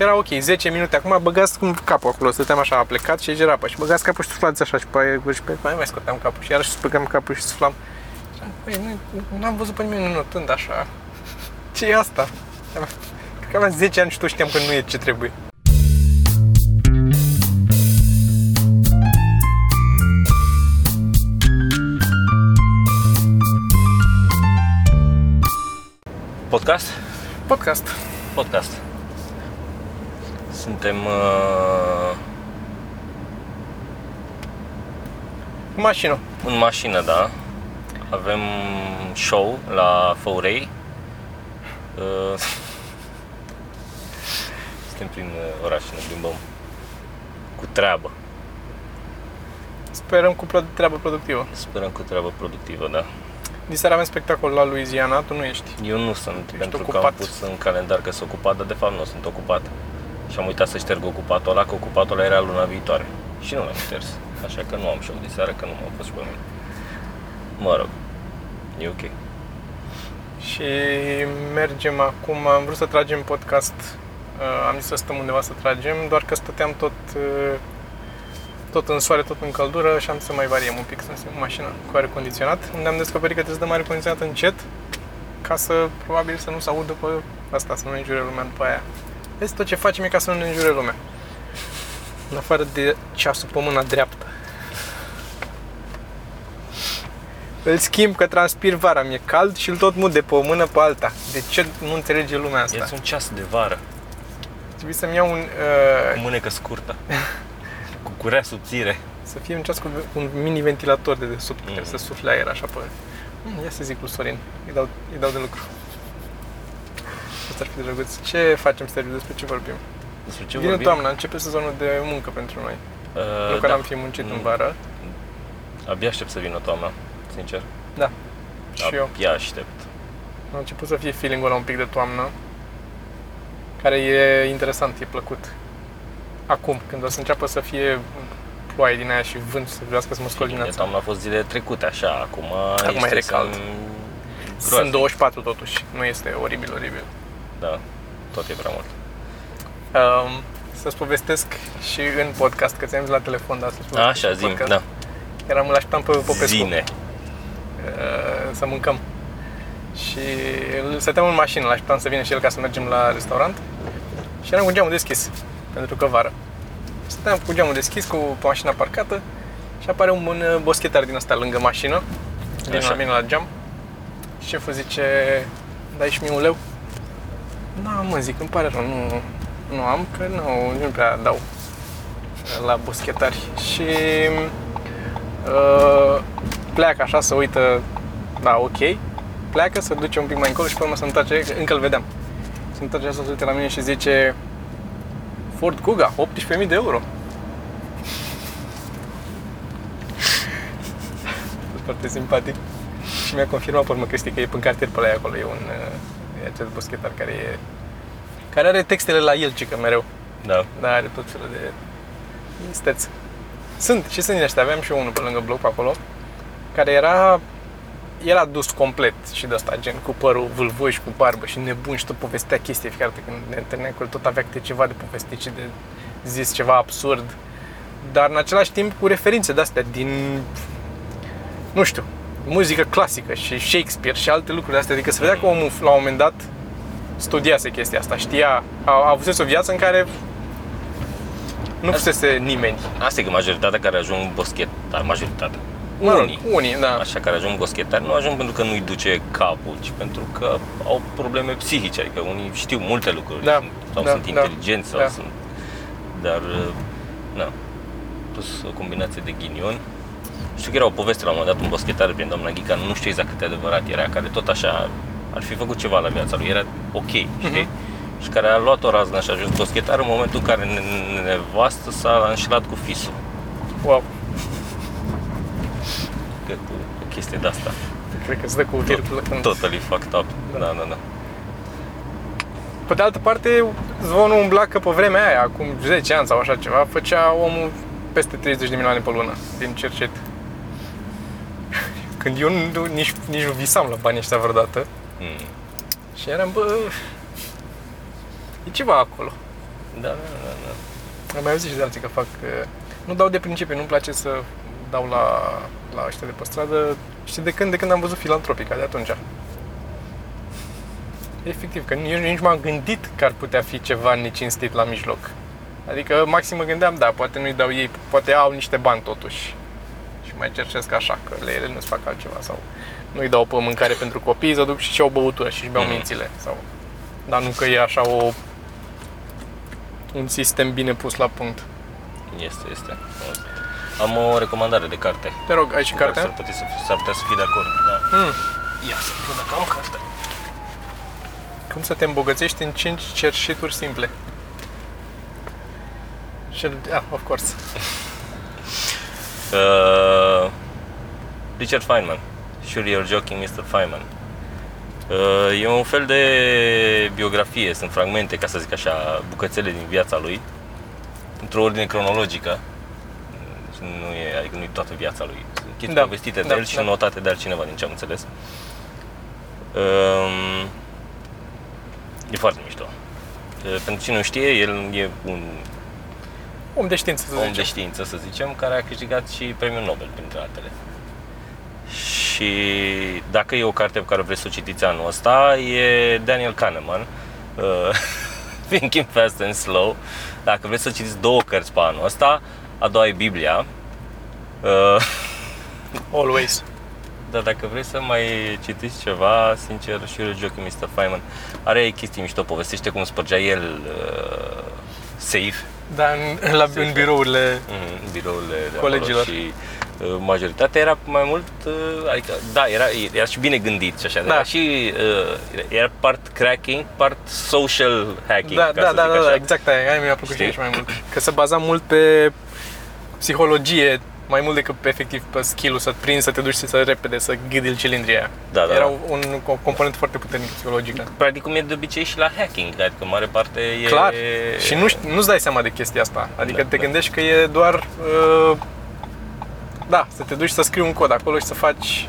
Și era ok, 10 minute, acum băgați cum capul acolo, stăteam așa, a plecat și era și băgați capul și suflați așa și pe aia, și pe aia mai scoteam capul și iarăși spăgam capul și suflam. Și am, Băi, nu, n-am văzut pe nimeni notând așa. ce e asta? Cred că aveam 10 ani și tot știam că nu e ce trebuie. Podcast? Podcast. Podcast. Suntem uh, Mașină. în mașină, da. Avem show la Făurei. Uh, suntem prin uh, oraș, ne plimbăm cu treabă. Sperăm cu pro- treabă productivă. Sperăm cu treabă productivă, da. Diseară avem spectacol la Louisiana, tu nu ești. Eu nu sunt, pentru că ocupat. am pus în calendar că sunt ocupat, dar de fapt nu sunt ocupat. Și am uitat să șterg ocupatul ăla, că ocupatul ăla era luna viitoare. Și nu l-am șters. Așa că nu am show de seară, că nu m-am fost și pe mine. Mă rog, e ok. Și mergem acum, am vrut să tragem podcast, uh, am zis să stăm undeva să tragem, doar că stăteam tot, uh, tot în soare, tot în căldură și am zis să mai variem un pic, să stăm în mașină cu aer condiționat, unde am descoperit că trebuie să dăm aer condiționat încet, ca să, probabil, să nu se audă pe asta, să nu ne înjure lumea după aia. Vezi, tot ce facem e ca să nu ne înjure lumea. În afară de ceasul pe mâna dreaptă. Îl schimb că transpir vara, mi-e cald și îl tot mut de pe o mână pe alta. De ce nu înțelege lumea asta? Ia-ți un ceas de vară, Trebuie să-mi iau un... cu Uh, mânecă scurtă, cu curea subțire. să fie un ceas cu un mini ventilator de desubt Mm. care să sufle aer așa pe... Mm, ia să zic lui Sorin, îi dau, îi dau de lucru. Asta ar fi drăguț. Ce facem, Sergiu? Despre ce vorbim? Despre ce Vine vorbim? toamna, începe sezonul de muncă pentru noi. Uh, nu că da. n-am fi muncit în Mm. vară. Abia aștept să vină toamna, sincer. Da. Și eu. Abia aștept. A început să fie feeling-ul ăla un pic de toamnă, care e interesant, e plăcut. Acum, când o să înceapă să fie ploaie din aia și vânt să vrească să mă scol Bine, dimineața. toamna a fost zile trecute așa, acum, Acum este e recald. să- Sunt groaznic. 24 totuși, nu este oribil, oribil. Da, tot e prea mult. Um, să-ți povestesc și în podcast, că ți-am zis la telefon, dar să-ți povestesc Așa, și în zim, podcast. da. Eram, îl așteptam pe Popescu Zine. uh, să mâncăm. Și îl stăteam în mașină, îl așteptam să vină și el ca să mergem la restaurant. Și eram cu geamul deschis, pentru că vară. Stăteam cu geamul deschis, cu mașina parcată și apare un, un boschetar din asta lângă mașină, vine Așa. la mine la geam. Și șeful zice, dai și mie un leu? Da, mă, zic, îmi pare rău, nu, nu am, că nu, nu prea dau la boschetari. Și uh, pleacă așa, să uită, da, ok, pleacă, să duce un pic mai încolo și pe urmă să întoarce, că încă îl vedeam. Se întoarce așa, să uite la mine și zice Ford Kuga, 18.000 de euro. A fost foarte simpatic. Și mi-a confirmat pe urmă Cristi că e în cartier pe la ea acolo, e un uh, e acest boschetar care e care are textele la el, cică mereu. Da. Da, are tot felul de isteți. Sunt, și sunt din ăștia. Aveam și eu unul pe lângă bloc pe acolo, care era era dus complet și de asta, gen cu părul vâlvoși și cu barbă și nebun și tot povestea chestii fiecare dată când ne întâlneam cu el, tot avea câte ceva de povestit și de zis ceva absurd, dar în același timp cu referințe de-astea din, nu știu, muzică clasică și Shakespeare și alte lucruri de astea, adică se vedea că omul la un moment dat studiase chestia asta, știa, a, a avut o viață în care nu fusese nimeni. Asta e că majoritatea care ajung boschetar, majoritatea, Mă rog, unii, unii, da. așa care ajung boschetari, nu ajung pentru că nu-i duce capul, ci pentru că au probleme psihice, adică unii știu multe lucruri Da, sau da, sunt da, inteligenți sau da. sunt... Dar, uh, na, plus o combinație de ghinion. Știu că era o poveste la un moment dat, un boschetar prin doamna Ghica, nu știu exact cât de adevărat era, care tot așa ar fi făcut ceva la viața lui, era ok, știi? Și care a luat o raznă și a ajuns boschetar în momentul în care ne- nevastă s-a înșelat cu fisul. Wow, Că cu o chestie de asta. cred că îți dă cu virgulă când... Totally fucked up. Da, da, da. Pe de altă parte, zvonul umbla că pe vremea aia, acum 10 ani sau așa ceva, făcea omul peste 30 de milioane pe lună din cercet. Când eu nu, nici, nici nu visam la banii ăștia vreodată Mm. și eram, bă, e ceva acolo. Da, da, da, da. Am mai auzit și de alții că fac... uh, Nu dau de principiu, nu-mi place să dau la, la ăștia de pe stradă. Și de când, de când am văzut filantropica, de atunci. Efectiv, că nici, nici m-am gândit că ar putea fi ceva necinstit la mijloc. Adică maxim mă gândeam, da, poate nu-i dau ei, poate au niște bani totuși. Și mai cercesc așa, că le ele nu-ți fac altceva sau nu-i dau pe mâncare pentru copii, să duc și o băutură și își beau Mhm. mințile. Sau... Dar nu că e așa o, un sistem bine pus la punct. Este, este. Am o recomandare de carte. Te rog, ai și cu care S-ar cartea? putea, să, s-ar putea să fii de acord. Da. Mm. Ia să văd dacă am carte. Cum să te îmbogățești în 5 cerșituri simple? Și, ah, of course. Uh, Richard Feynman. Sure you're joking, Mr. Feynman. Uh, e un fel de biografie, sunt fragmente, ca să zic așa, bucățele din viața lui, într-o ordine cronologică. Deci Nu e, adică nu e toată viața lui. Sunt chestii Da, povestite de da, el și da. notate de altcineva, din ce am înțeles. Um, e foarte mișto. Uh, Pentru cine nu știe, el e un Om de știință, să om zicem. de știință, să zicem, care a câștigat și premiul Nobel, printre altele. Și dacă e o carte pe care vreți să o citiți anul ăsta, e Daniel Kahneman, uh, Thinking Fast and Slow. Dacă vreți să citiți două cărți pe anul ăsta, a doua e Biblia. Uh, Always. dar dacă vreți să mai citiți ceva, sincer, și eu joc Mr. Feynman are chestii mișto, povestește cum spărgea el uh, safe Dar în, la, în birourile... Mhm, în birourile de Colegilor. acolo și uh, majoritatea era mai mult, uh, adică, da, era, era și bine gândit și așa, Da. era și, uh, era part cracking, part social hacking, Da, ca da, să da, zic da, așa. da, exact aia, aia mi-a plăcut și Știi? aici mai mult. Că se baza mult pe psihologie, mai mult decât pe, efectiv pe skill-ul să prinzi, să te duci și să repede, să ghidil cilindrii aia. Da, da, Era da. un, o componentă foarte puternică psihologică. Practic cum e de obicei și la hacking, adică în mare parte e... Clar. Și nu, ști- nu-ți dai seama de chestia asta. Adică Da, te da. gândești că e doar... Uh, da, să te duci să scrii un cod acolo și să faci...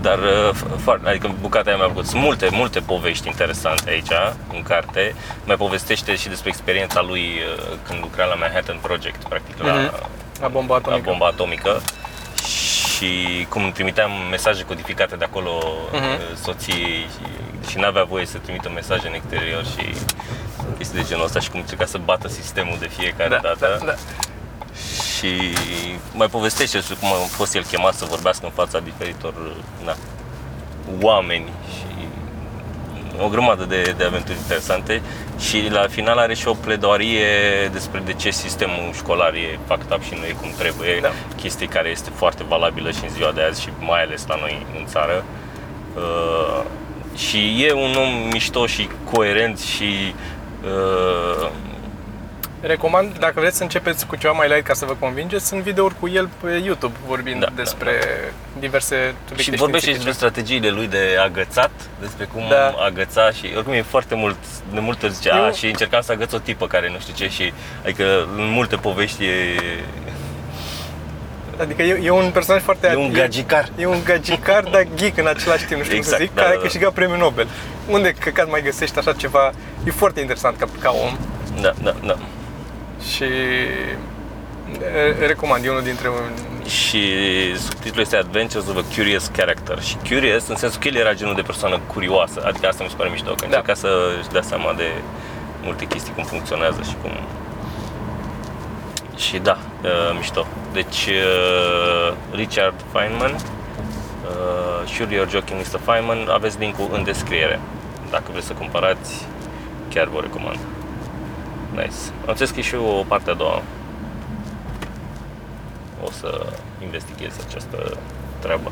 Dar, uh, f- foarte, adică bucata aia mi-a plăcut. Sunt multe, multe povești interesante aici, în carte. Mai povestește și despre experiența lui uh, când lucra la Manhattan Project, practic, la, Mhm. La bomba la atomică. bomba atomică și cum trimiteam mesaje codificate de acolo Mhm. uh, soției și, și n-avea voie să trimită mesaje în exterior și chestii de genul ăsta și cum încerca să bată sistemul de fiecare Da, dată da, da. Și mai povestește despre cum a fost el chemat să vorbească în fața diferitor na, oameni și o grămadă de, de aventuri interesante și la final are și o pledoarie despre de ce sistemul școlar e fucked up și nu e cum trebuie, Da. chestie care este foarte valabilă și în ziua de azi și mai ales la noi în țară. Uh, și e un om mișto și coerent și uh, Recomand, dacă vreți să începeți cu ceva mai light ca să vă convingeți, sunt videouri cu el pe YouTube vorbind Da, da, despre diverse subiecte Și vorbește și despre științifice. strategiile lui de agățat, despre cum Da. agăța și oricum e foarte mult, de multe ori zice, Eu- a, și încercam să agăț o tipă care nu știu ce și, adică în multe povești e, Adică e, e un personaj foarte... e un gagicar. E un gagicar, dar geek în același timp, nu știu cum Exact, să zic, da, care da, a da. câștigat premiul Nobel. Unde căcat mai găsești așa ceva? E foarte interesant ca, ca om Da, da, da. Și e, recomand, e unul dintre un- Și subtitlul este Adventures of a Curious Character și curious în sensul că el era genul de persoană curioasă, adică asta mi se pare mișto, că Da. încerca să își dea seama de multe chestii, cum funcționează și cum... Și da, uh, mișto. Deci, uh, Richard Feynman, uh, Sure You're Joking Mr. Feynman, aveți linkul în descriere. Dacă vreți să cumpărați, chiar vă recomand. Nice. Am înțeles că e și o parte a doua. O să investighez această treabă.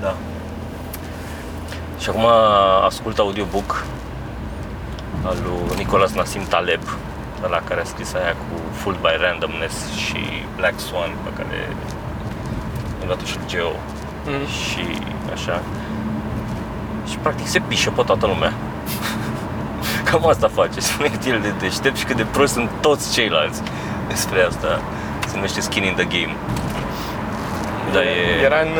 Da. Și acum ascult audiobook al lui Nicolas Nassim Taleb, la care a scris aia cu Fooled by Randomness și Black Swan, pe care am dat și Geo Mm. și așa. Și practic se pișă pe toată lumea. Cam asta face, spune cât el de deștept și cât de prost sunt toți ceilalți despre asta. Se numește Skin in the Game. Da, e, Era în,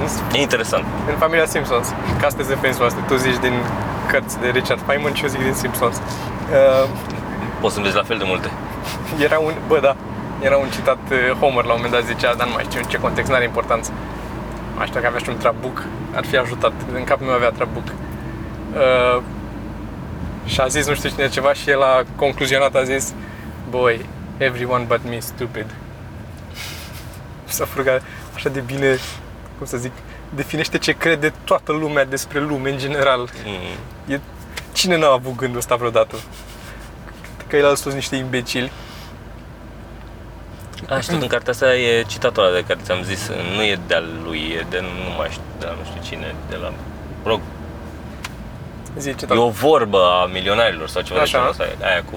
în, e interesant. în familia Simpsons. Ca astăzi de pensul astea. Tu zici din cărți de Richard Feynman și eu zic din Simpsons. Uh, Poți să vezi la fel de multe. era un, bă, da, era un citat uh, Homer la un moment dat zicea, dar nu mai știu în ce context, n-are importanță. Mai știu că avea și un trabuc, ar fi ajutat, în capul meu avea trabuc. Uh, și a zis nu știu cine ceva și el a concluzionat, a zis Boy, everyone but me stupid. S-a frugat așa de bine, cum să zic, definește ce crede toată lumea despre lume în general. Mm. E, cine n-a avut gândul ăsta vreodată? Că el sunt niște imbecili. A, și tot în cartea asta e citatul ăla de care ți-am zis, nu e de-al lui, e de nu mai știu, de la nu știu cine, de la... Mă rog, Zi, ce e o vorbă a milionarilor sau ceva Așa. de genul ăsta, aia cu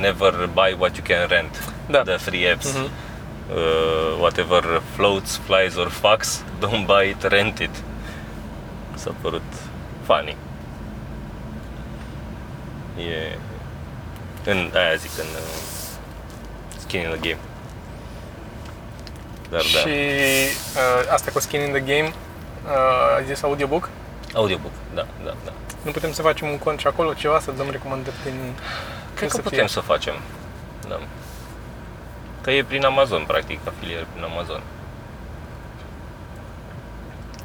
never buy what you can rent, Da. the free apps. Mhm. Uh, whatever floats, flies or fucks, don't buy it, rent it. S-a părut funny. E... În, aia zic, în uh, Skin in the Game. Dar Și da, uh, asta cu Skin in the Game, uh, ai zis audiobook? audiobook, da, da, da. Nu putem să facem un cont și acolo ceva, să dăm recomandări prin... Cred cum că să putem fie? să facem. Da. Că e prin Amazon, practic, afiliere prin Amazon.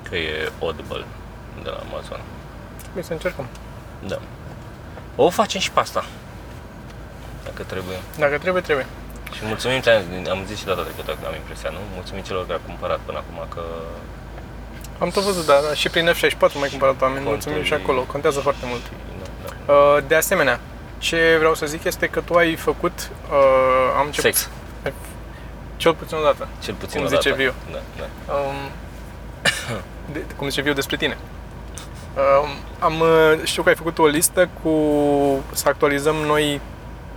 Că e Audible de la Amazon. Trebuie să încercăm. Da. O facem și pe asta. Dacă trebuie. Dacă trebuie, trebuie. Și mulțumim, ți-am- am zis și data trecută că am impresia, nu? Mulțumim celor care au cumpărat până acum că Am tot văzut, dar și prin F64 mai cumpărat oameni, Contul mulțumim și e- acolo, contează foarte mult. Da, da. Uh, De asemenea, ce vreau să zic este că tu ai făcut, uh, am început, Sex, cel puțin o dată, cel puțin Cum o zice dată. Viu. Da, da. um, de, cum zice viu despre tine. Um, am, uh, știu că ai făcut o listă cu să actualizăm noi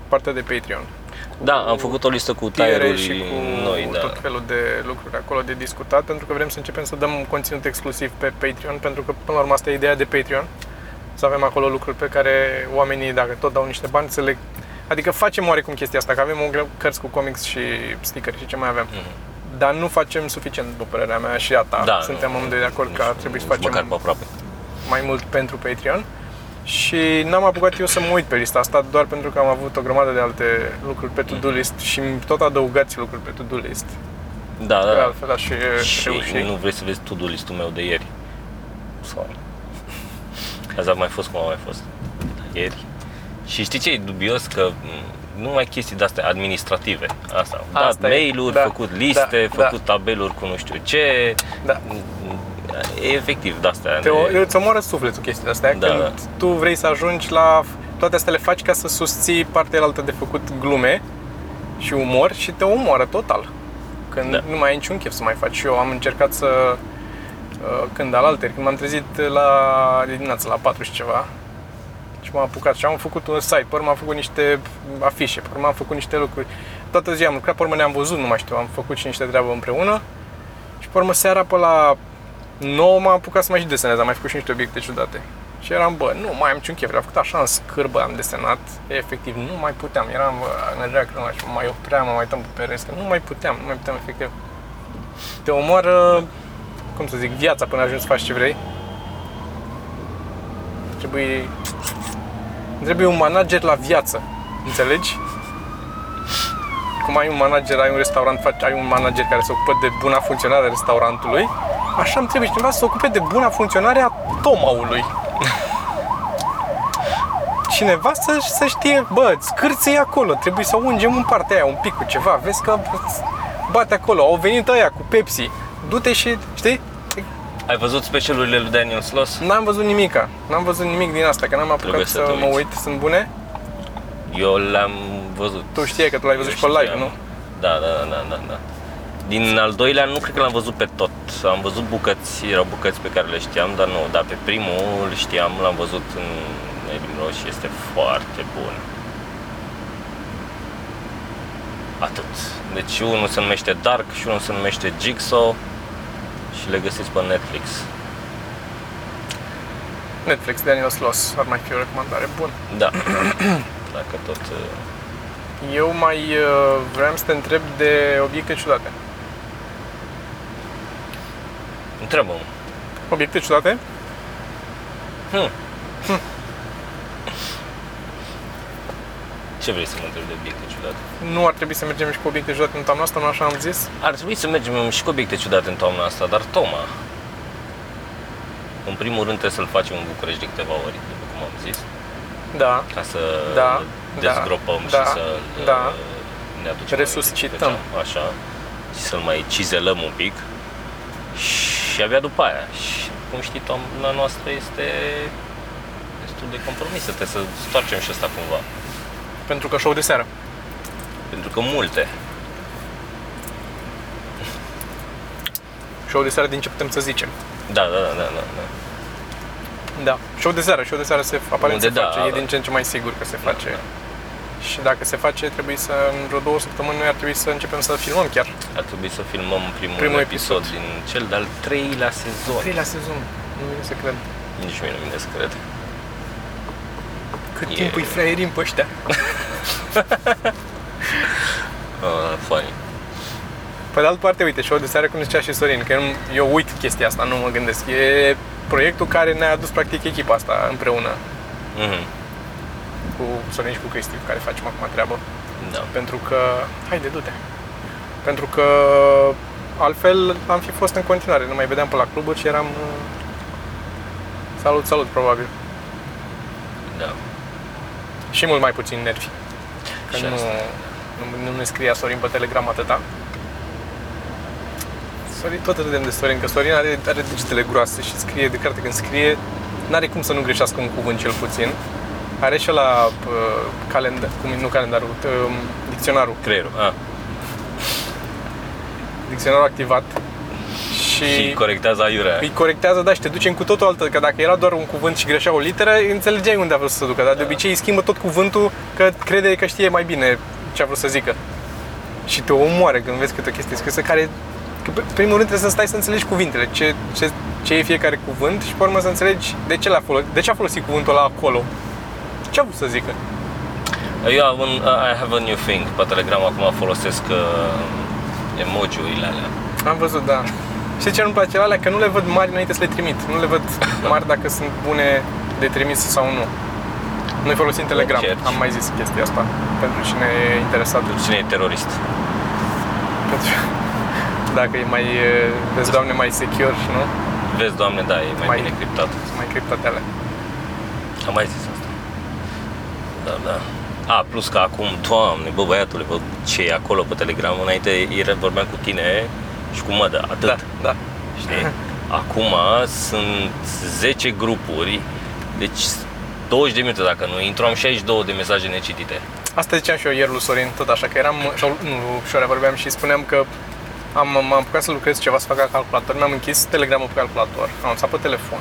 partea de Patreon. Cu Da, am făcut o listă cu tiere tire și cu noi, da. tot felul de lucruri acolo de discutat, pentru că vrem să începem să dăm conținut exclusiv pe Patreon, pentru că până la urmă asta e ideea de Patreon, să avem acolo lucruri pe care oamenii, dacă tot dau niște bani, să le... Adică facem oarecum chestia asta, că avem o gră- cărți cu comics și stickeri și ce mai avem. Mhm. Dar nu facem suficient, după părerea mea și a ta. Da, Suntem nu, amândoi de acord că ar trebui să nici facem Măcar pe aproape. mai mult pentru Patreon. Și n-am apucat eu să mă uit pe lista asta doar pentru că am avut o grămadă de alte lucruri pe to-do Mhm. list și tot adăugați lucruri pe to-do list. Da, Că da, da. altfel aș fi Și reușit. nu vrei să vezi to-do listul meu de ieri. Sau... Azi a mai fost cum a mai fost. Ieri. Și știi ce e dubios? Că m, nu mai chestii de-astea administrative. Asta. Am dat Asta e, mail-uri, da, făcut liste, da, făcut tabeluri cu nu știu ce. Da. E efectiv de-astea. Te, o, de- îți omoară sufletul chestiile astea, Da, când da. tu vrei să ajungi la... Toate astea le faci ca să susții partea altă de făcut glume și umor și te omoară total. Când Da. nu mai ai niciun chef să mai faci. Și eu am încercat să... uh, Când alalteri, când m-am trezit la de dimineață la 4 și ceva și m-am apucat și am făcut un site, pe urmă am făcut niște afișe, pe urmă am făcut niște lucruri. Toată ziua am lucrat, pe urmă ne-am văzut, nu mai știu, am făcut și niște treabă împreună și pe urmă seara pe la 9 m-am apucat să mai și desenez, am mai făcut și niște obiecte ciudate. Și eram, bă, nu mai am niciun chef, le-am făcut așa în scârbă, am desenat, efectiv, nu mai puteam, eram, bă, mergea că nu mai știu, mai opream, mă mai uitam pe pereți, că nu mai puteam, nu mai puteam, efectiv. Te omoară, cum să zic, viața până ajungi să faci ce vrei. Trebuie, trebuie un manager la viață, înțelegi? Cum ai un manager, ai un restaurant, faci, ai un manager care se ocupă de buna funcționare a restaurantului, așa îmi trebuie cineva să se ocupe de buna funcționare a tomaului. Cineva să, să știe, bă, scârță acolo, trebuie să ungem în partea aia un pic cu ceva, vezi că bate acolo, au venit ăia cu Pepsi, du-te și, știi? Ai văzut specialurile lui Daniel Sloss? N-am văzut nimica, n-am văzut nimic din asta, că n-am apucat Trebuie să să, te mă uiți. uit, sunt bune? Eu le-am văzut. Tu știi că tu l-ai văzut Eu și pe live, știam. nu? Da, da, da, da, da. Din al doilea nu cred că l-am văzut pe tot. Am văzut bucăți, erau bucăți pe care le știam, dar nu, dar pe primul îl știam, l-am văzut în Elim și este foarte bun. Atât. Deci unul se numește Dark și unul se numește Jigsaw și le găsiți pe Netflix. Netflix, Daniel Sloss, ar mai fi o recomandare bună. Da. Dacă tot... uh, Eu mai uh, vreau să te întreb de obiecte ciudate. Întrebăm. Obiecte ciudate? Hmm. hmm. Ce vrei să mă întrebi de obiecte ciudate? Nu ar trebui să mergem și cu obiecte ciudate în toamna asta, nu așa am zis? Ar trebui să mergem și cu obiecte ciudate în toamna asta, dar Toma, în primul rând trebuie să-l facem în București de câteva ori, după cum am zis. Da. Ca să da. dezgropăm da. și să da. Uh, da. ne aducem Resuscităm. Așa. Și să-l mai cizelăm un pic. Și abia după aia. Și cum știi, toamna noastră este destul de compromisă, trebuie să stoarcem și asta cumva. Pentru că show de seară. Pentru că multe. Show de seară din ce putem să zicem. Da, da, da, da, da. da. Da. Show de seară, show de seară se, aparent Unde se da, face, da. e din ce în ce mai sigur că se face. da. Și dacă se face, trebuie să, în vreo două săptămâni, noi ar trebui să începem să filmăm chiar. Ar trebui să filmăm primul, Primul episod, episod. din cel de-al treilea sezon. Trei la sezon. Nu vine să cred. Nici mie nu mi cred. Cât E- timp îi fraierim pe ăștia. Uh, funny. Pe de altă parte, uite, show de seară, cum zicea și Sorin, că eu, nu- eu uit chestia asta, nu mă gândesc. E proiectul care ne-a adus practic echipa asta împreună Mhm. Cu Sorin și cu Cristi, cu care facem acum treabă. Da. Pentru că... Haide, du-te! Pentru că altfel am fi fost în continuare, nu mai vedeam pe la cluburi și eram... uh, Salut, salut, probabil. Da. Și mult mai puțin nervi. Că Și nu, asta. nu, nu ne scria Sorin pe Telegram atâta. Sorin, tot râdem de Sorin, că Sorin are, are degetele groase și scrie de carte când scrie, n-are cum să nu greșească un cuvânt cel puțin. Are și la uh, calendar, cum nu calendarul, uh, dicționarul. Creierul. Ah. Dicționarul activat și, Și corectează aiurea. îi corectează, da, și te duce în cu totul altă, că dacă era doar un cuvânt și greșea o literă, înțelegeai unde a vrut să se ducă, dar de Da. obicei îi schimbă tot cuvântul că crede că știe mai bine ce a vrut să zică. Și te omoară când vezi câte o chestie scrisă care, că pe primul rând trebuie să stai să înțelegi cuvintele, ce, ce, ce e fiecare cuvânt și pe urmă să înțelegi de ce, l-a folosit, de ce a folosit cuvântul ăla acolo. Ce a vrut să zică? Eu am un, I have a new thing. Pe Telegram acum folosesc uh, emoji-urile alea. Am văzut, da. Și ce nu-mi place la alea? Că nu le văd mari înainte să le trimit. Nu le văd mari dacă sunt bune de trimis sau nu. Noi folosim Telegram. Încerci. Am mai zis chestia asta. Pentru cine e interesat. Cine e terorist? Pentru... Dacă e mai, e, vezi, doamne, mai secure și nu? Vezi, doamne, da, e mai, Mai- bine criptat. Sunt mai criptate alea. Am mai zis asta. Da, da. A, plus că acum, doamne, bă, băiatule, bă, ce e acolo pe Telegram? Înainte ieri vorbeam cu tine și cu mădă, atât. Da, da. Știi? Acum sunt 10 grupuri, deci 20 de minute dacă nu intru, am 62 de mesaje necitite. Asta ziceam și eu ieri lui Sorin, tot așa, că eram, sau nu, Șorea vorbeam și spuneam că am, m-am apucat să lucrez ceva, să fac la calculator, mi-am închis telegramul pe calculator, am lăsat pe telefon.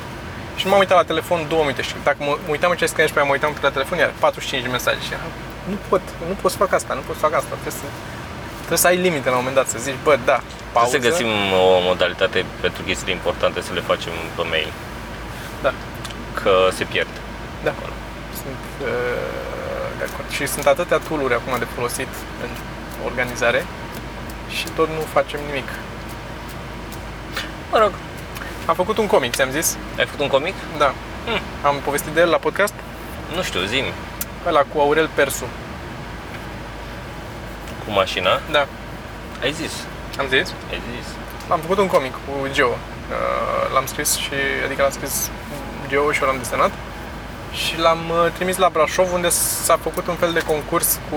Și nu m-am uitat la telefon două minute și dacă mă mă uitam în ce scrie și pe aia mă uitam la telefon, iar 45 de mesaje și eram, nu pot, nu pot să fac asta, nu pot să fac asta, trebuie să, trebuie să ai limite la un moment dat, să zici, bă, da, pauză. Trebuie să găsim o modalitate pentru chestiile importante să le facem pe mail, Da, că se pierd. de acord. Sunt uh, de acord. Și sunt atâtea tool-uri acum de folosit pentru organizare și tot nu facem nimic. Mă rog, Am făcut un comic, ți-am zis? ai făcut un comic? Da. Hmm. Am povestit de el la podcast? Nu știu, zim Ăla cu Aurel Persu. cu mașina. Da. Ai zis, Am zis? ai zis. Am făcut un comic cu Geo. Uh, L-am scris și, adică l-am scris Geo și eu l-am desenat. Și l-am uh, trimis la Brașov unde s-a făcut un fel de concurs cu...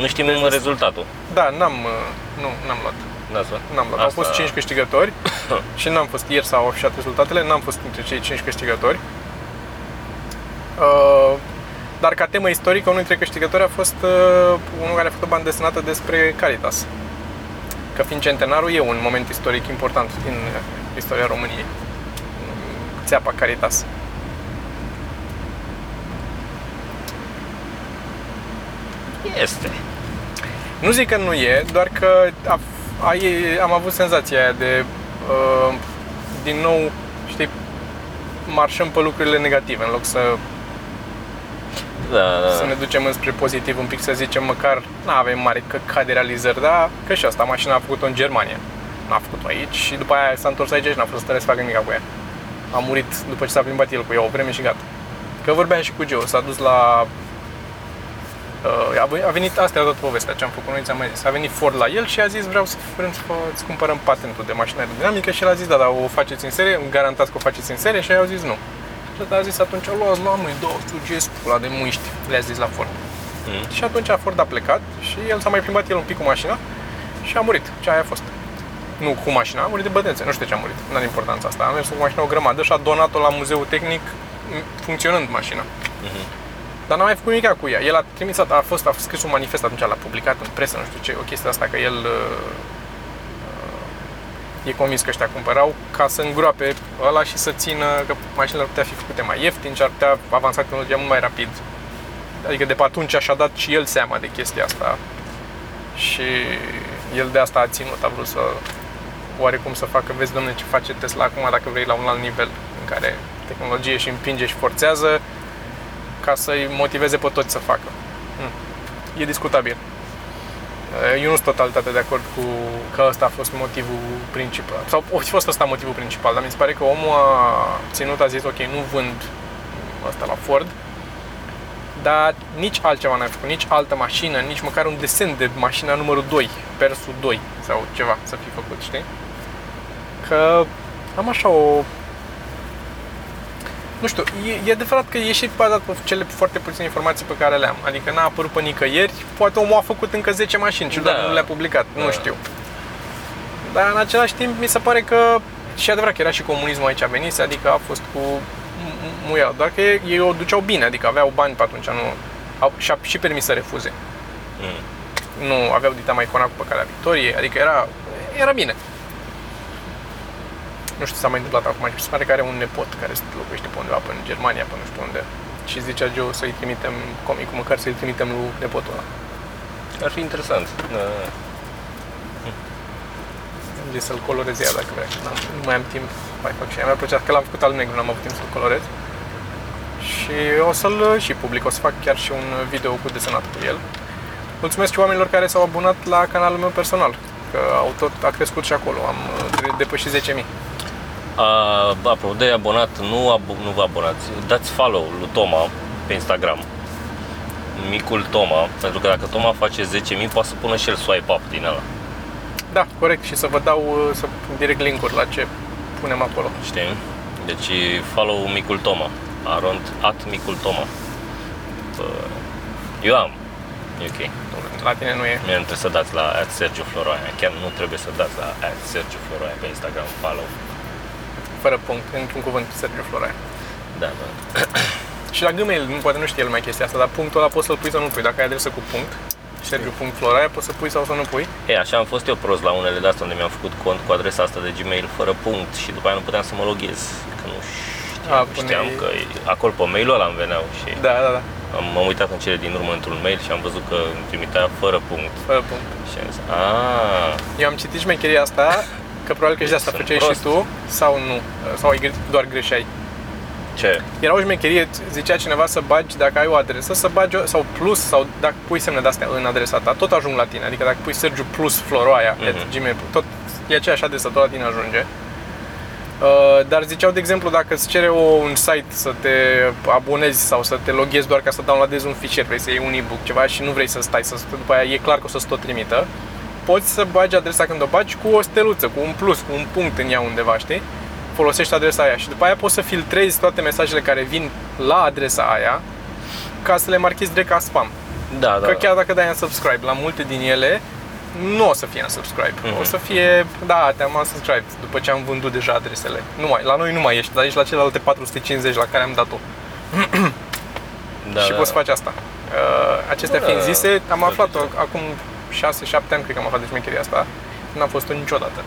Nu știm Deci- deci, rezultatul. Da, n-am, uh, nu, n-am luat. Da, să? N-am luat. Au fost 5 câștigători și n-am fost, ieri s-au afișat rezultatele, n-am fost între cei 5 câștigători. Uh, dar ca temă istorică, unul dintre câștigători a fost uh, unul care a făcut o bandă desenată despre Caritas. Că fiind centenarul e un moment istoric important din uh, istoria României. Țeapa Caritas. Este. Nu zic că nu e, doar că a, a, e, am avut senzația aia de, uh, din nou, știi, marșăm pe lucrurile negative, în loc să, Da, da. să ne ducem înspre pozitiv un pic, să zicem măcar, nu avem mare căcat de realizări, dar că și asta, mașina a făcut-o în Germania, n-a făcut-o aici și după aia s-a întors aici și n-a fost stare să facă nimic cu ea. A murit după ce s-a plimbat el cu ea o vreme și gata. Că vorbeam și cu Geo, s-a dus la Uh, a venit- a venit, asta era toată povestea ce am făcut, noi ți-am mai zis. A venit Ford la el și a zis vreau să vrem să vă- îți cumpărăm patentul de mașină aerodinamică și el a zis da, dar o faceți în serie, îmi garantați că o faceți în serie și ei au zis nu. Și ăsta a zis atunci luați la noi, două, sugeți pula de muști, le-a zis la Ford. Mm. Și atunci Ford a plecat și el s-a mai plimbat el un pic cu mașina și a murit. Ce aia a fost. Nu cu mașina, a murit de bădențe, nu știu ce a murit, nu are importanța asta. A mers cu mașina o grămadă și a donat-o la muzeul tehnic m, funcționând mașina. Mhm. Dar n-a mai făcut nimic cu ea. El a trimis, a fost, a scris un manifest atunci, l-a publicat în presă, nu știu ce, o chestie asta, că el uh, uh, e convins că ăștia cumpărau ca să îngroape ăla și să țină, că mașinile ar putea fi făcute mai ieftin și ar putea avansa tehnologia mult mai rapid. Adică de pe atunci și-a dat și el seama de chestia asta și el de asta a ținut, a vrut să oarecum să facă, vezi domnule ce face Tesla acum dacă vrei la un alt nivel în care tehnologie și împinge și forțează ca să-i motiveze pe toți să facă. Hm. E discutabil. Eu nu sunt totalitate de acord cu că ăsta a fost motivul principal. Sau a fost ăsta motivul principal, dar mi se pare că omul a ținut, a zis, ok, nu vând asta la Ford, dar nici altceva n-ai făcut, nici altă mașină, nici măcar un desen de mașina numărul 2, Persul 2 sau ceva să fi făcut, știi? Că am așa o... Nu știu, e, e adevărat că e și bazat pe cele foarte puține informații pe care le-am. Adică n-a apărut pe nicăieri, poate omul a făcut încă 10 mașini și Da. doar nu le-a publicat, Da. nu știu. Dar în același timp mi se pare că și adevărat că era și comunismul aici venit, adică a fost cu mu- muia, doar că ei, ei o duceau bine, adică aveau bani pe atunci, nu, au, și-a și permis să refuze. Mm. Nu aveau dita mai icona pe calea victoriei, adică era, era bine. Nu știu ce s-a mai întâmplat acum, și se pare că are un nepot care se locuiește pe undeva, pe în Germania, pe nu știu unde. Și zicea Joe să-i trimitem comicul, măcar să-i trimitem lui nepotul ăla. Ar fi interesant. Da, da. Am zis să-l colorez ea dacă vrea. N-am, nu mai am timp, mai fac și ea. Mi-ar plăcea că l-am făcut al negru, n-am avut timp să-l colorez. Și o să-l și public, o să fac chiar și un video cu desenat cu el. Mulțumesc și oamenilor care s-au abonat la canalul meu personal, că au tot, a crescut și acolo, am uh, depășit 10.000. A, apropo de abonat, nu, ab- nu vă abonați, dați follow lui Toma pe Instagram. Micul Toma, pentru că dacă Toma face 10.000, poate să pună și el swipe up din ăla. Da, corect, și să vă dau uh, să pun direct link-uri la ce punem acolo. Știi? Deci follow Micul Toma. Arond at Micul Toma. Bă, Eu am. E ok. La tine nu e. Mie nu trebuie să dați la at Sergiu Floroaia. Chiar nu trebuie să dați la at Sergiu Floroaia pe Instagram follow. Fără punct, într-un cuvânt, Sergiu Floraia. Da, da. Și la Gmail, nu, poate nu știe lumea chestia asta, dar punctul ăla poți să-l pui sau nu pui. Dacă ai adresă cu punct, Sergiu.floraia, poți să pui sau să nu pui. E, așa am fost eu prost la unele de astea unde mi-am făcut cont cu adresa asta de Gmail fără punct și după aia nu puteam să mă loghez. Că nu știam, A, A, pune- știam că e- acolo pe mail-ul ăla îmi veneau și Da, da, da, am, m-am uitat în cele din urmă într-un mail și am văzut că îmi trimitea fără punct. fără punct. Și am zis, aaa, Eu am citit șmecheria asta, că probabil că și de asta Sunt făceai și prost. tu, sau nu, sau ai gre- doar greșeai. ce? Era o șmecherie, zicea cineva să bagi, dacă ai o adresă, să bagi, o, sau plus, sau dacă pui semne de-astea în adresa ta, tot ajung la tine. Adică dacă pui Sergiu plus Floroaia, Mhm. at gmail, tot e aceeași adresă, tot la tine ajunge. Uh, dar ziceau, de exemplu, dacă îți cere o, un site să te abonezi sau să te loghezi doar ca să downloadezi un fișier, vrei să iei un e-book, ceva și nu vrei să stai, să după aia e clar că o să-ți tot trimită, poți să bagi adresa când o bagi cu o steluță, cu un plus, cu un punct în ea undeva, știi? Folosești adresa aia și după aia poți să filtrezi toate mesajele care vin la adresa aia ca să le marchezi direct ca spam. Da, da. Că chiar dacă dai un subscribe la multe din ele, nu o să fie un subscribe. Mhm. O să fie, da, te-am unsubscribed după ce am vândut deja adresele. Nu mai, la noi nu mai ești, dar ești la celelalte 450 la care am dat-o. da, și da. poți face asta. Uh, acestea Da, fiind zise, am da, aflat-o da. acum 6-7 ani, cred că am aflat de șmecheria asta. N-am fost-o niciodată.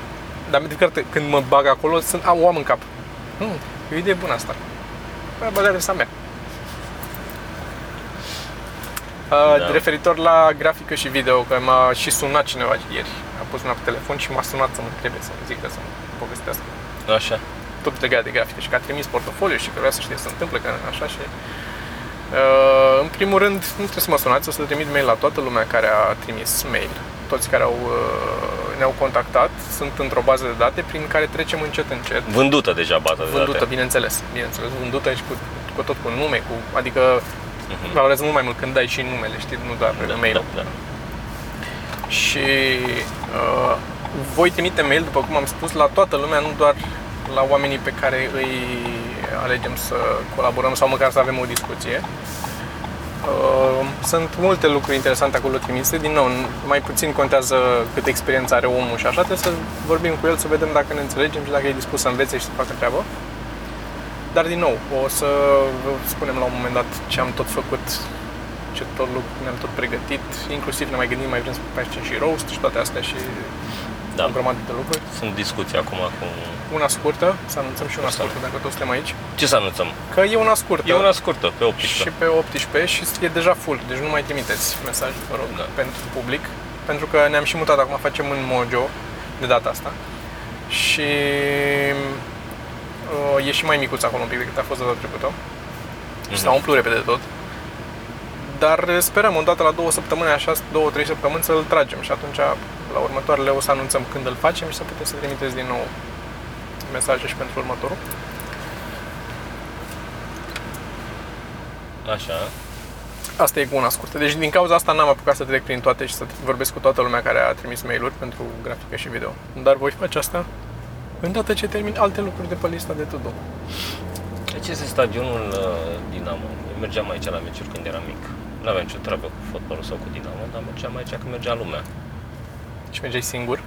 Dar mi de când mă bag acolo, sunt, am, o am în cap. Hmm, e o idee bună asta. Bă, băga adresa mea. Uh, Da. Referitor la grafică și video, că m-a și sunat cineva ieri. A pus mâna pe telefon și m-a sunat să mă întrebe, să mă zică, să mă povestească Așa. tot legat de grafică și că a trimis portofoliu și că vrea să știe ce se întâmplă, că așa și... Uh, în primul rând, nu trebuie să mă sunați, o să trimit mail la toată lumea care a trimis mail. Toți care au, uh, ne-au contactat sunt într-o bază de date prin care trecem încet încet. Vândută deja baza de Vândută, date. bineînțeles, bineînțeles, vândută și cu, cu tot cu nume, cu, adică Mhm. Valorează mult mai mult când dai și numele, știi, nu doar Da, mail da, da. Și uh, voi trimite mail, după cum am spus, la toată lumea, nu doar la oamenii pe care îi alegem să colaborăm sau măcar să avem o discuție. Uh, sunt multe lucruri interesante acolo trimise. Din nou, mai puțin contează cât experiență are omul și așa, trebuie să vorbim cu el, să vedem dacă ne înțelegem și dacă e dispus să învețe și să facă treabă. Dar din nou, o să vă spunem la un moment dat ce am tot făcut, ce tot lucru ne-am tot pregătit, inclusiv ne mai gândim, mai vrem să facem și roast și toate astea și Da. o grămadă de lucruri. Sunt discuții acum cu... Una scurtă, să anunțăm și una Asta. scurtă dacă toți suntem aici, Ce să anunțăm? că e una scurtă. E una scurtă, pe 18. și pe 18 și e deja full, deci nu mai trimiteți mesaje, vă rog, Da. pentru public, pentru că ne-am și mutat, acum facem în Mojo de data asta și uh, e și mai micuț acolo un pic decât a fost data trecută și s-a Mhm. umplut repede tot. Dar sperăm, o dată la două săptămâni, așa, două, trei săptămâni să-l tragem și atunci la următoarele o să anunțăm când îl facem și să puteți să trimiteți din nou mesaje și pentru următorul. Așa. Asta e cu una scurtă. Deci din cauza asta n-am apucat să trec prin toate și să vorbesc cu toată lumea care a trimis mail-uri pentru grafică și video. Dar voi face asta îndată ce termin alte lucruri de pe lista de to-do. Deci este stadionul uh, Dinamo. Eu mergeam aici la meciuri când eram mic. Nu aveam nicio treabă cu fotbalul sau cu Dinamo, dar mergeam aici când mergea lumea. Și mergeai singur?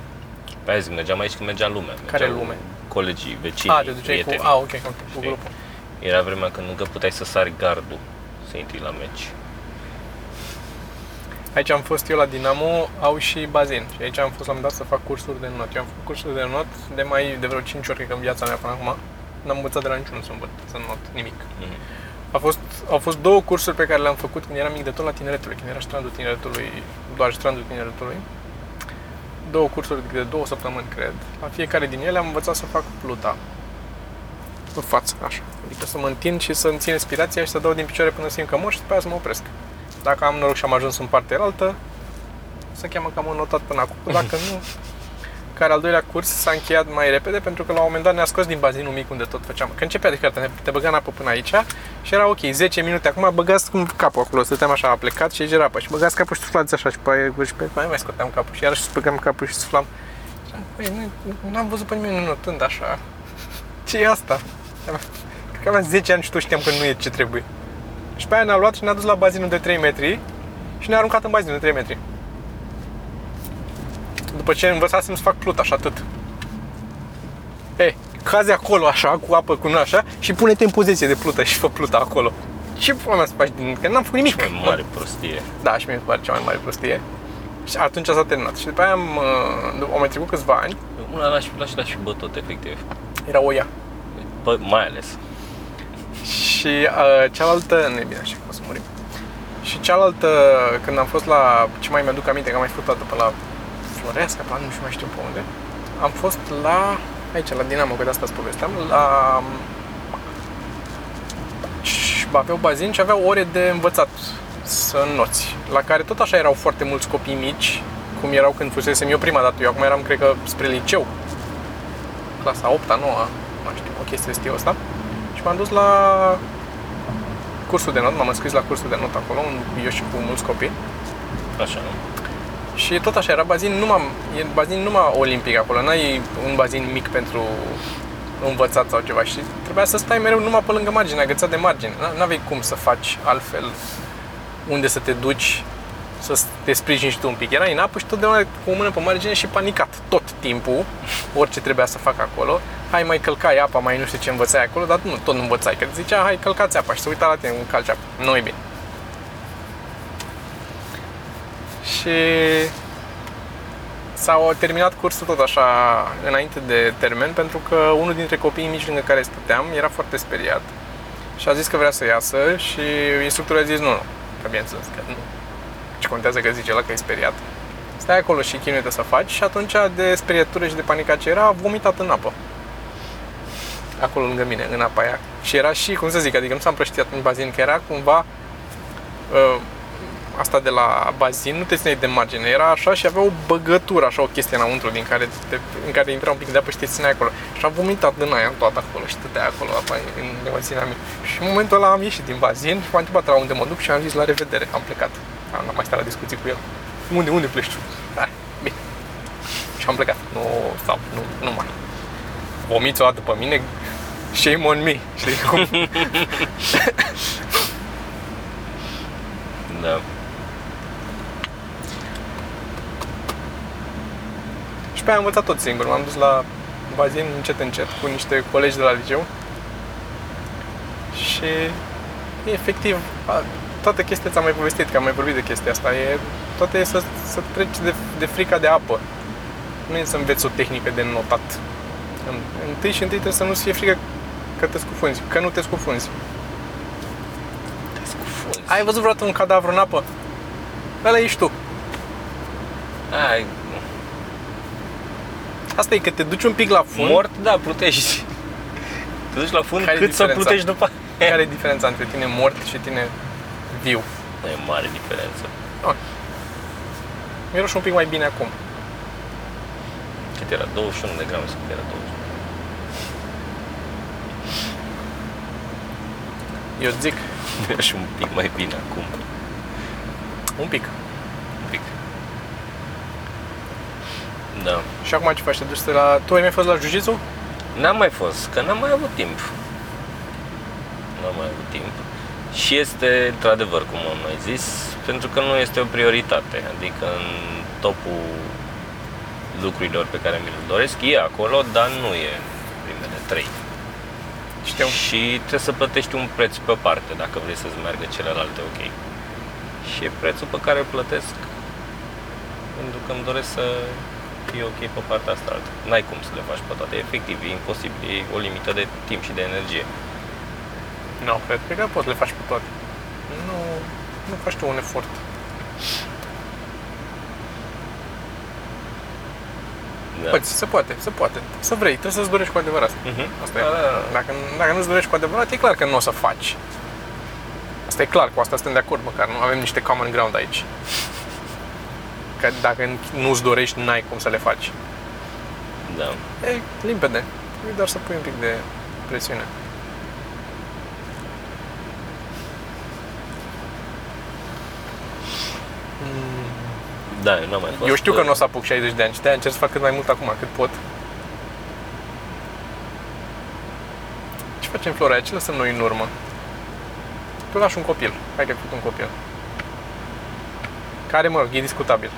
Pe aia zic, mergeam aici când mergea lumea. Care Mergeau lume? Colegii, vecinii, a, te duceai cu... prietenii. A, ok, ok, cu Știi? grupul. Era vremea când încă puteai să sari gardul să intri la meci. Aici am fost eu la Dinamo, au și bazin. Și aici am fost la un moment dat să fac cursuri de not. Eu am făcut cursuri de not de mai de vreo 5 ori, cred că în viața mea până acum. N-am învățat de la niciunul să învăț, să not nimic. Mhm. A fost, au fost două cursuri pe care le-am făcut când eram mic de tot la tineretului, când era strandul tineretului, doar strandul tineretului. Două cursuri de două săptămâni, cred. La fiecare din ele am învățat să fac pluta. În față, așa. Adică să mă întind și să-mi țin respirația și să dau din picioare până simt că mor și după aia să mă opresc. Dacă am noroc și am ajuns în partea altă, se cheamă că am notat până acum. Dacă nu, care al doilea curs s-a încheiat mai repede pentru că la un moment dat ne-a scos din bazinul mic unde tot făceam. Că începea de cartea, te băga în apă până aici și era ok, 10 minute. Acum băgați cum capul acolo, stăteam așa plecat și era apă și băgați capul și suflați așa și pe aia și pe mai mai scoteam capul și iarăși băgam capul și suflam. Și am, Băi, nu, nu am văzut pe nimeni notând așa. ce e asta? Cred că aveam 10 ani și tot știam că nu e ce trebuie. Și pe aia ne-a luat și ne-a dus la bazinul de 3 metri și ne-a aruncat în bazinul de 3 metri. După ce învățasem să fac pluta și atât. E, cazi acolo așa, cu apă, cu nu așa și pune-te în poziție de plută și fă pluta acolo. Ce pula mea să faci din... Că n-am făcut nimic. Cea mai mare prostie. Da, și mie mi se pare cea mai mare prostie. Și atunci s-a terminat. Și după aia am, uh, au mai trecut câțiva ani, Una l-aș, l-aș da și bătut, efectiv. era o ea. Bă, mai ales. Și uh, cealaltă, nu e bine așa că o să murim. Și cealaltă, când am fost la, ce mai mi-aduc aminte, că am mai fost toată pe la Floreasca, pe la nu știu mai știu pe unde, am fost la, aici, la Dinamo, că de asta îți povesteam, la și aveau bazin și aveau ore de învățat să înnoți, la care tot așa erau foarte mulți copii mici, cum erau când fusesem eu prima dată. Eu acum eram, cred că, spre liceu, clasa 8-a, 9 nu știu, o chestie de stilul ăsta. Și m-am dus la cursul de not, m-am înscris la cursul de not acolo, un- eu și cu mulți copii. Așa. Și tot așa, era bazin numai, e bazin numai olimpic acolo, n-ai un bazin mic pentru învățat sau ceva și trebuia să stai mereu numai pe lângă margine, agățat de margine. N- N-aveai cum să faci altfel unde să te duci să te sprijini și tu un pic. Erai în apă și totdeauna cu o mână pe margine și panicat tot timpul, orice trebuia să fac acolo. Hai mai călcai apa, mai nu știu ce învățai acolo, dar nu, tot nu învățai, că zicea hai călcați apa și se uita la tine, un calci apa. Nu e bine. Și s-au terminat cursul tot așa înainte de termen pentru că unul dintre copiii mici lângă care stăteam era foarte speriat și a zis că vrea să iasă și instructorul a zis nu, nu, că bineînțeles că nu. Ce contează că zice la că e speriat. Stai acolo și chinuie să faci și atunci de sperietură și de panică ce era, a vomitat în apă. Acolo lângă mine, în apa aia. Și era și, cum să zic, adică nu s-a împrăștiat în bazin, că era cumva uh, asta de la bazin nu te țineai de margine, era așa și avea o băgătură, așa o chestie înăuntru din care, te, în care intra un pic de apă și te țineai acolo. Și am vomitat din aia toată acolo și stătea acolo apa în nemăținea mea. Și în momentul ăla am ieșit din bazin și m-a întrebat la unde mă duc și am zis la revedere, am plecat. Am n-am mai stat la discuții cu el. Unde, unde pleci tu? Hai, bine. Și am plecat. Nu stau, nu, nu mai. Vomiți o dată pe mine, shame on me. Știi cum? Da. Pe aia am învățat tot singur. M-am dus la bazin încet, încet, cu niște colegi de la liceu. Și efectiv, a, toată chestia ți-am mai povestit, că am mai vorbit de chestia asta. E, toate e să, să treci de, de frica de apă. Nu e să înveți o tehnică de notat. În- Întâi și întâi trebuie să nu-ți fie frică că te scufunzi, că nu te scufunzi. Te scufunzi. Ai văzut vreodată un cadavru în apă? Ăla ești tu. Ai, Asta e că te duci un pic la fund. mort, da, plutești. Te duci la fund Care e cât să diferența? plutești după aia. Care e diferența între tine mort și tine viu? Nu e mare diferență. Miroși un pic mai bine acum. Cât era? 21 de grame sau cât era 20? Eu îți zic, Era și un pic mai bine acum. un pic. Un pic. Da. Și acum ce faci? Te duci la... Tu ai mai fost la jiu N-am mai fost, că n-am mai avut timp. N-am mai avut timp. Și este, într-adevăr, cum am mai zis, pentru că nu este o prioritate. Adică în topul lucrurilor pe care mi le doresc, e acolo, dar nu e în primele trei. Știu. Și trebuie să plătești un preț pe parte dacă vrei să-ți meargă celelalte ok. Și e prețul pe care îl plătesc pentru că îmi doresc să fie ok pe partea asta altă. N-ai cum să le faci pe toate, efectiv, e imposibil, e o limită de timp și de energie. Nu, cred, cred că poți să le faci pe toate. Nu, nu faci tu un efort. Da. Poți, se poate, se poate. Să vrei, trebuie să-ți dorești cu adevărat. Mhm. Asta e. Da, da, da. Dacă, dacă nu-ți dorești cu adevărat, e clar că nu o să faci. Asta e clar, cu asta suntem de acord, măcar nu avem niște common ground aici. Că dacă nu-ți dorești, n-ai cum să le faci. Da. E limpede. E doar să pui un pic de presiune. Da, eu n-am mai fost. Eu știu că nu o să apuc 60 de ani și de încerc să fac cât mai mult acum, cât pot. Ce facem, Flora? Ce lăsăm noi în urmă? Tu lași un copil. Hai că ai făcut un copil. Care, mă rog, e discutabil.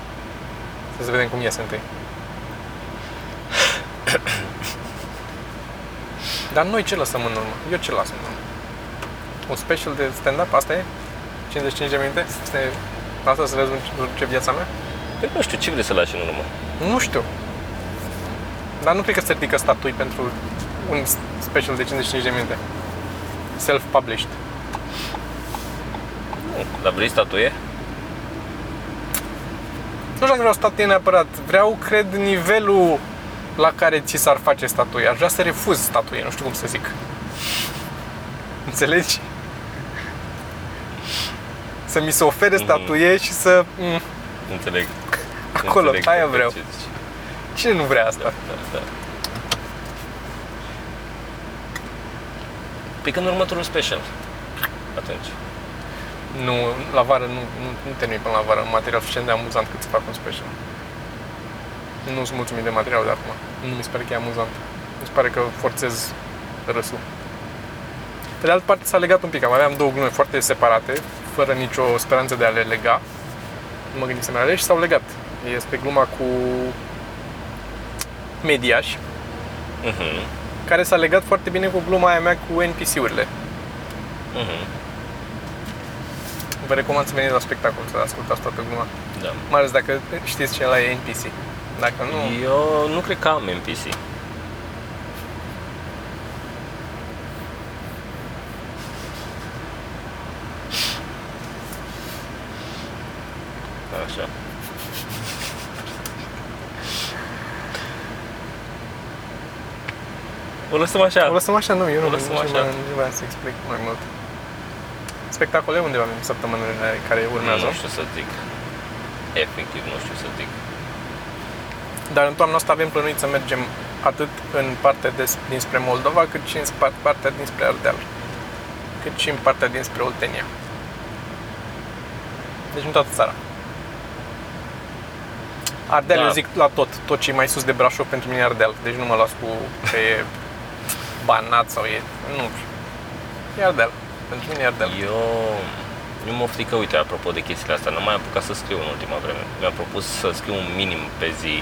Să să vedem cum iese întâi. Dar noi ce lăsăm în urmă? Eu ce las în urmă? Un special de stand-up? Asta e? 55 de minute? Asta e... Asta să vezi ce viața mea? Păi nu știu, ce vrei să lași în urmă? Nu știu. Dar nu cred că se ridică statui pentru un special de 55 de minute. Self-published. Nu, dar vrei statuie? Nu știu dacă vreau statuie neapărat. Vreau, cred, nivelul la care ți s-ar face statuie. Aș vrea să refuz statuie, nu știu cum să zic. Înțelegi? Să mi se ofere Mhm. statuie și să... Mm, Înțeleg. Acolo, Înțeleg aia perfect vreau. ce zici. Cine nu vrea asta? Da, da. Păi când următorul special? Atunci. Nu, la vară nu, nu, nu termin până la vară un material suficient de amuzant cât să fac un special. Nu sunt mulțumit de material de acum. Nu mi se pare că e amuzant. Mi se pare că forțez râsul. Pe de altă parte s-a legat un pic. Am aveam două glume foarte separate, fără nicio speranță de a le lega. Nu mă gândisem la ele și s-au legat. Este gluma cu mediaș, Mhm. care s-a legat foarte bine cu gluma aia mea cu NPC-urile. Mhm. Vă recomand să veniți la spectacol, să ascultați toată gluma. Da. Mai ales dacă știți ce ăla e NPC. Dacă nu, Eu nu cred că am NPC. Așa. O lăsăm așa. o lăsăm așa, nu, eu nu, O lăsăm nici nu așa. mai- nu vreau să explic mai mult. Spectacole unde avem săptămânile care urmează. Nu știu să zic. Efectiv, nu știu să zic. Dar în toamna asta avem plănuit să mergem atât în partea de, dinspre Moldova, cât și în spart- partea dinspre Ardeal. Cât și în partea dinspre Oltenia. Deci în toată țara. Ardeal, Da. eu zic la tot. Tot ce e mai sus de Brașov pentru mine e Ardeal. Deci nu mă las cu că e Banat sau e... Nu. E Ardeal. Pentru mine e Ardeal. Eu, eu mă frică, uite, apropo de chestiile astea, n-am mai apucat să scriu în ultima vreme. Mi-am propus să scriu un minim pe zi,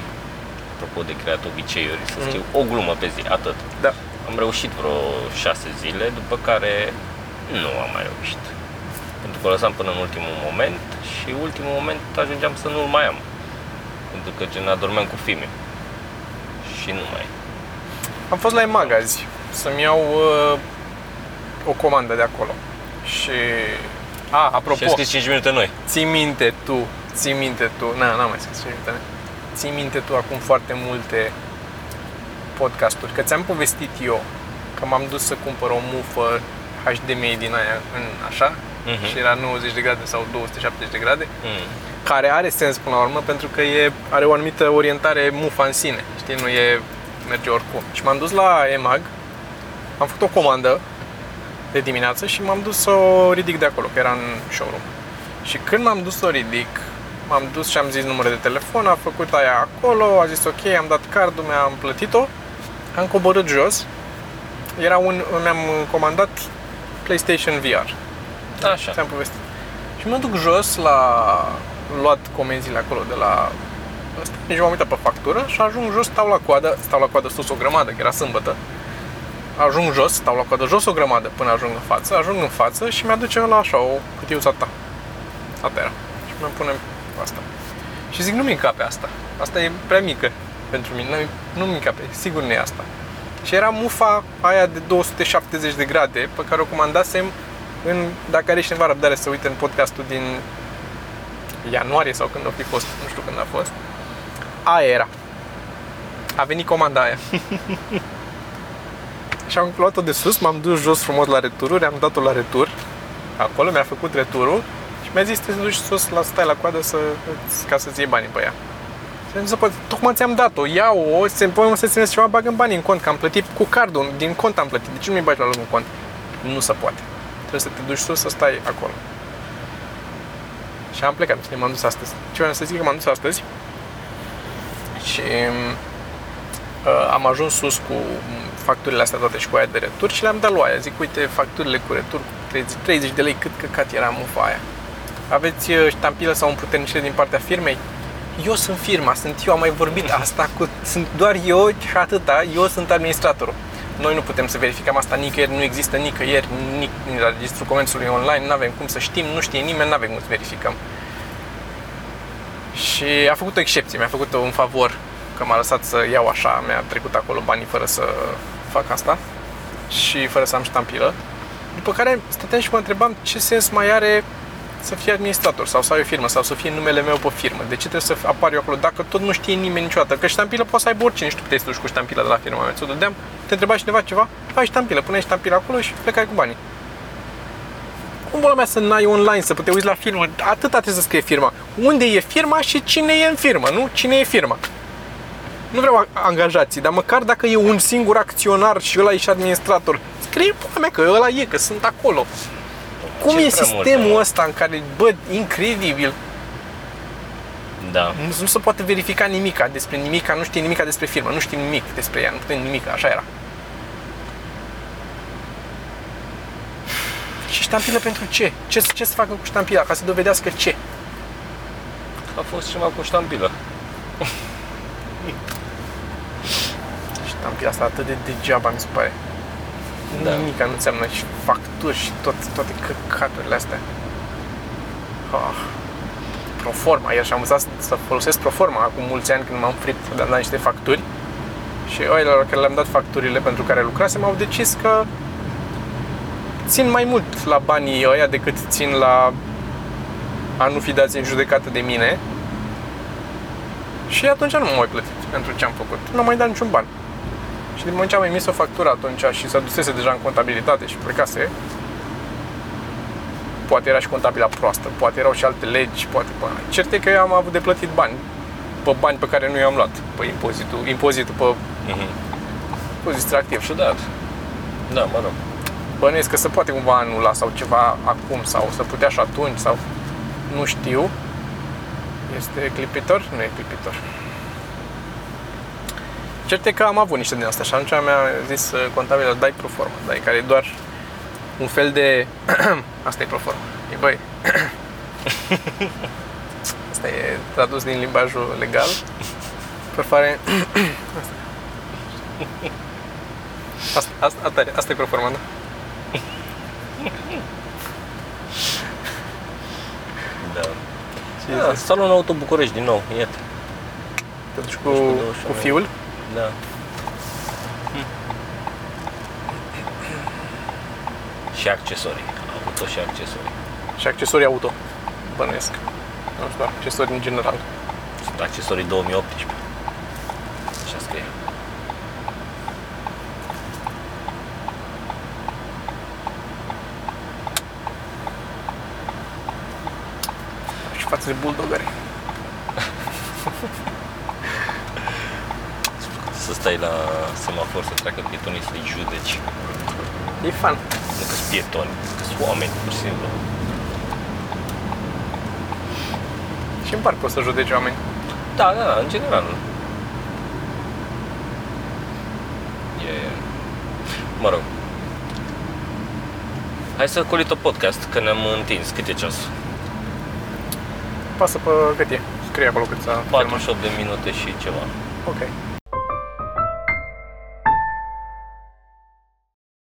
apropo de creat obiceiuri, să Mhm. scriu o glumă pe zi, atât. Da. Am reușit vreo șase zile, după care nu am mai reușit. Pentru că o lăsam până în ultimul moment și ultimul moment ajungeam să nu-l mai am. Pentru că gen adormeam cu filme. Și nu mai. Am fost la EMAG azi să-mi iau uh, o comandă de acolo. Și... A, apropo, Și ai scris 5 minute noi. ții minte tu, ții minte tu, na, n-am mai scris 5 minute, ții minte tu acum foarte multe podcasturi, că ți-am povestit eu că m-am dus să cumpăr o mufă HDMI din aia în așa Mhm. și era 90 de grade sau 270 de grade, Mm. care are sens până la urmă pentru că e, are o anumită orientare mufa în sine, știi, nu e, merge oricum. Și m-am dus la EMAG, am făcut o comandă de dimineață și m-am dus să o ridic de acolo, că era în showroom. Și când m-am dus să o ridic, m-am dus și am zis numărul de telefon, a făcut aia acolo, a zis ok, am dat cardul, mi-am plătit-o, am coborât jos, era un, mi-am comandat PlayStation VR. Așa. Ți-am povestit. Și mă duc jos la luat comenzile acolo de la ăsta. Deci m-am uitat pe factură și ajung jos, stau la coadă, stau la coadă sus o grămadă, că era sâmbătă. Ajung jos, stau la coadă jos o grămadă până ajung în față, ajung în față și mi-aduce la așa o cutiuță ta. Asta era. Și mă punem asta. Și zic, nu-mi încape asta. Asta e prea mică pentru mine. Nu- Nu-mi încape. Sigur nu e asta. Și era mufa aia de 270 de grade pe care o comandasem în, dacă are cineva răbdare să uite în podcastul din ianuarie sau când a fi fost, nu știu când a fost. Aia era. A venit comanda aia. și am luat-o de sus, m-am dus jos frumos la retururi, am dat-o la retur. Acolo mi-a făcut returul și mi-a zis să te duci sus, la stai la coadă să, ca să-ți iei banii pe ea. Și nu se poate, tocmai ți-am dat-o, ia-o, se poate să țineți ceva, bag în bani în cont, că am plătit cu cardul, din cont am plătit, de ce nu mi bagi la loc în cont? Nu se poate. Trebuie să te duci sus să stai acolo. Și am plecat, și m-am dus astăzi. Ce vreau să zic că m-am dus astăzi și uh, am ajuns sus cu facturile astea toate și cu aia de retur și le-am dat lui aia. Zic, uite, facturile cu retur cu 30, 30 de lei, cât căcat era mufa aia. Aveți uh, ștampilă sau împuternicire din partea firmei? Eu sunt firma, sunt eu, am mai vorbit asta cu... Sunt doar eu și atâta, eu sunt administratorul. Noi nu putem să verificăm asta nicăieri, nu există nicăieri, nic, nici la registrul comerțului online, nu avem cum să știm, nu știe nimeni, nu avem cum să verificăm. Și a făcut o excepție, mi-a făcut un favor că m-a lăsat să iau așa, mi-a trecut acolo banii fără să fac asta și fără să am ștampilă. După care stăteam și mă întrebam ce sens mai are să fie administrator sau să ai o firmă sau să fie numele meu pe firmă. De ce trebuie să apar eu acolo dacă tot nu știe nimeni niciodată? Că ștampilă poți să aibă oricine și tu puteai să duci cu ștampila de la firma mea. Ți-o dădeam, te întreba cineva ceva, ai ștampilă, puneai ștampila acolo și plecai cu banii. Cum bună mea să n-ai online, să puteți uiți la firmă? Atâta trebuie să scrie firma. Unde e firma și cine e în firmă, nu? Cine e firma? Nu vreau a- angajații, dar măcar dacă e un singur acționar și ăla e și administrator, scrie pula mea că ăla e, că sunt acolo. Cum Ce e prea sistemul mult, mă. ăsta în care, bă, incredibil, Da. nu, nu se poate verifica nimica despre nimica, nu știe nimica despre firmă, nu știe nimic despre ea, nu putem nimic, așa era. Și ștampilă pentru ce? Ce, ce să facă cu ștampila? Ca să dovedească ce? A fost ceva cu ștampilă. Ștampila asta atât de degeaba mi se pare. Da. Nimica nu înseamnă și facturi și tot, toate căcaturile astea. Ah. Proforma, iar și am învățat să- să folosesc Proforma acum mulți ani când m-am fript de am dat niște facturi și oilor care le-am dat facturile pentru care lucrasem au decis că țin mai mult la banii ăia decât țin la a nu fi dați în judecată de mine și atunci nu m-am mai plătit pentru ce am făcut. Nu am mai dat niciun ban. Și din moment ce am emis o factură atunci și s-a dusese deja în contabilitate și plecase, poate era și contabila proastă, poate erau și alte legi, poate... Bă, cert e că eu am avut de plătit bani, pe bani pe care nu i-am luat, pe impozitul, impozitul pe Mhm. fost distractiv. Ciudat. Da, mă rog. Bănuiesc că se poate cumva anula sau ceva acum sau să putea și atunci sau nu știu. Este clipitor? Nu e clipitor. Cert e că am avut niște din astea și atunci mi-a zis uh, contabilul, dai pro formă, dai care e doar un fel de... Asta e pro formă. E băi. Asta e tradus din limbajul legal. Perfare... Asta, asta, asta, e- asta e pro formă, da? Da. Da, salonul auto București din nou, iată. Te duci cu, 21, cu fiul? Da. Și accesorii. Auto și accesorii. Și accesorii auto, bănuiesc. Nu știu, accesorii în general. Sunt accesorii 2018. Așa scrie. Și față de bulldogări. Să stai la semafor să treacă pietonii să-i judeci. E fan. Nu că sunt pietoni, că sunt oameni, pur și simplu. Și în parc poți să judeci oameni. Da, da, da, în general. E... Mă rog. Hai să colit o podcast, că ne-am întins. Cât e ceasul? Pasă pe cât e. Scrie acolo cât s-a filmat. 48 de minute și ceva. Ok.